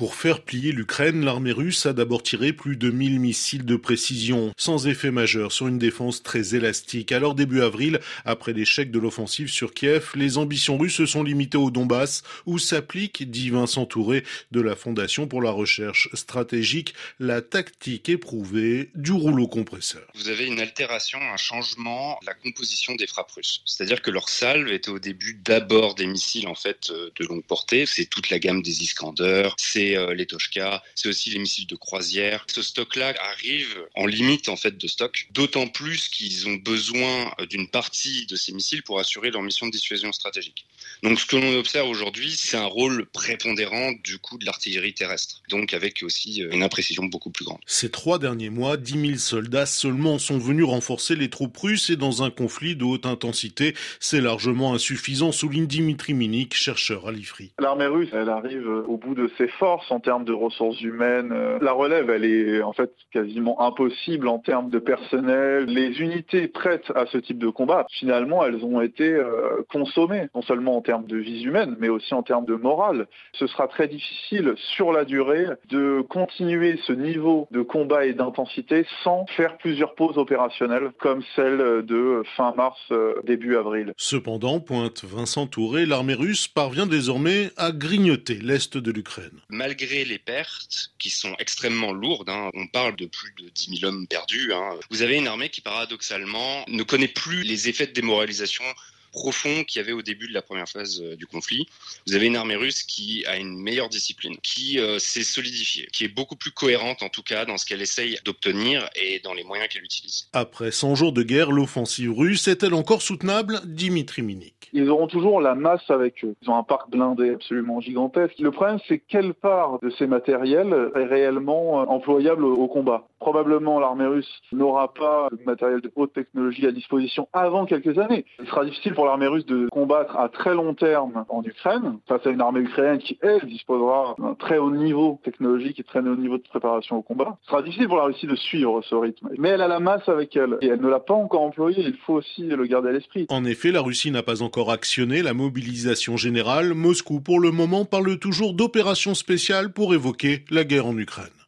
Pour faire plier l'Ukraine, l'armée russe a d'abord tiré plus de 1000 missiles de précision, sans effet majeur sur une défense très élastique. Alors début avril, après l'échec de l'offensive sur Kiev, les ambitions russes se sont limitées au Donbass, où s'applique, dit Vincent Touré de la Fondation pour la recherche stratégique, la tactique éprouvée du rouleau compresseur. Vous avez une altération, un changement la composition des frappes russes. C'est-à-dire que leur salve était au début d'abord des missiles en fait euh, de longue portée. C'est toute la gamme des Iskander, c'est euh, les Toshka, c'est aussi les missiles de croisière. Ce stock-là arrive en limite en fait de stock, d'autant plus qu'ils ont besoin euh, d'une partie de ces missiles pour assurer leur mission de dissuasion stratégique. Donc ce que l'on observe aujourd'hui, c'est un rôle prépondérant du coup de l'artillerie terrestre, donc avec aussi une imprécision beaucoup plus grande. Ces trois derniers mois, 10 000 soldats seulement sont venus renforcer les troupes russes et dans un conflit de haute intensité, c'est largement insuffisant, souligne Dimitri Minik, chercheur à l'IFRI. L'armée russe, elle arrive au bout de ses forces en termes de ressources humaines. La relève, elle est en fait quasiment impossible en termes de personnel. Les unités prêtes à ce type de combat, finalement, elles ont été euh, consommées, non seulement en termes de vie humaine, mais aussi en termes de morale. Ce sera très difficile sur la durée de continuer ce niveau de combat et d'intensité sans faire plusieurs pauses opérationnelles comme celle de fin mars, euh, début avril. Cependant, pointe Vincent Touré, l'armée russe parvient désormais à grignoter l'est de l'Ukraine. Malgré les pertes qui sont extrêmement lourdes, hein, on parle de plus de 10 000 hommes perdus, hein, vous avez une armée qui paradoxalement ne connaît plus les effets de démoralisation profond qu'il y avait au début de la première phase euh, du conflit. Vous avez une armée russe qui a une meilleure discipline, qui euh, s'est solidifiée, qui est beaucoup plus cohérente en tout cas dans ce qu'elle essaye d'obtenir et dans les moyens qu'elle utilise. Après 100 jours de guerre, l'offensive russe est-elle encore soutenable Dimitri Minik? Ils auront toujours la masse avec eux. Ils ont un parc blindé absolument gigantesque. Le problème, c'est quelle part de ces matériels est réellement euh, employable au combat? Probablement, l'armée russe n'aura pas de matériel de haute technologie à disposition avant quelques années. Il sera difficile pour l'armée russe de combattre à très long terme en Ukraine face à une armée ukrainienne qui, elle, disposera d'un très haut niveau technologique et très haut niveau de préparation au combat. Ce sera difficile pour la Russie de suivre ce rythme. Mais elle a la masse avec elle et elle ne l'a pas encore employée. Il faut aussi le garder à l'esprit. En effet, la Russie n'a pas encore actionné la mobilisation générale. Moscou, pour le moment, parle toujours d'opération spéciale pour évoquer la guerre en Ukraine.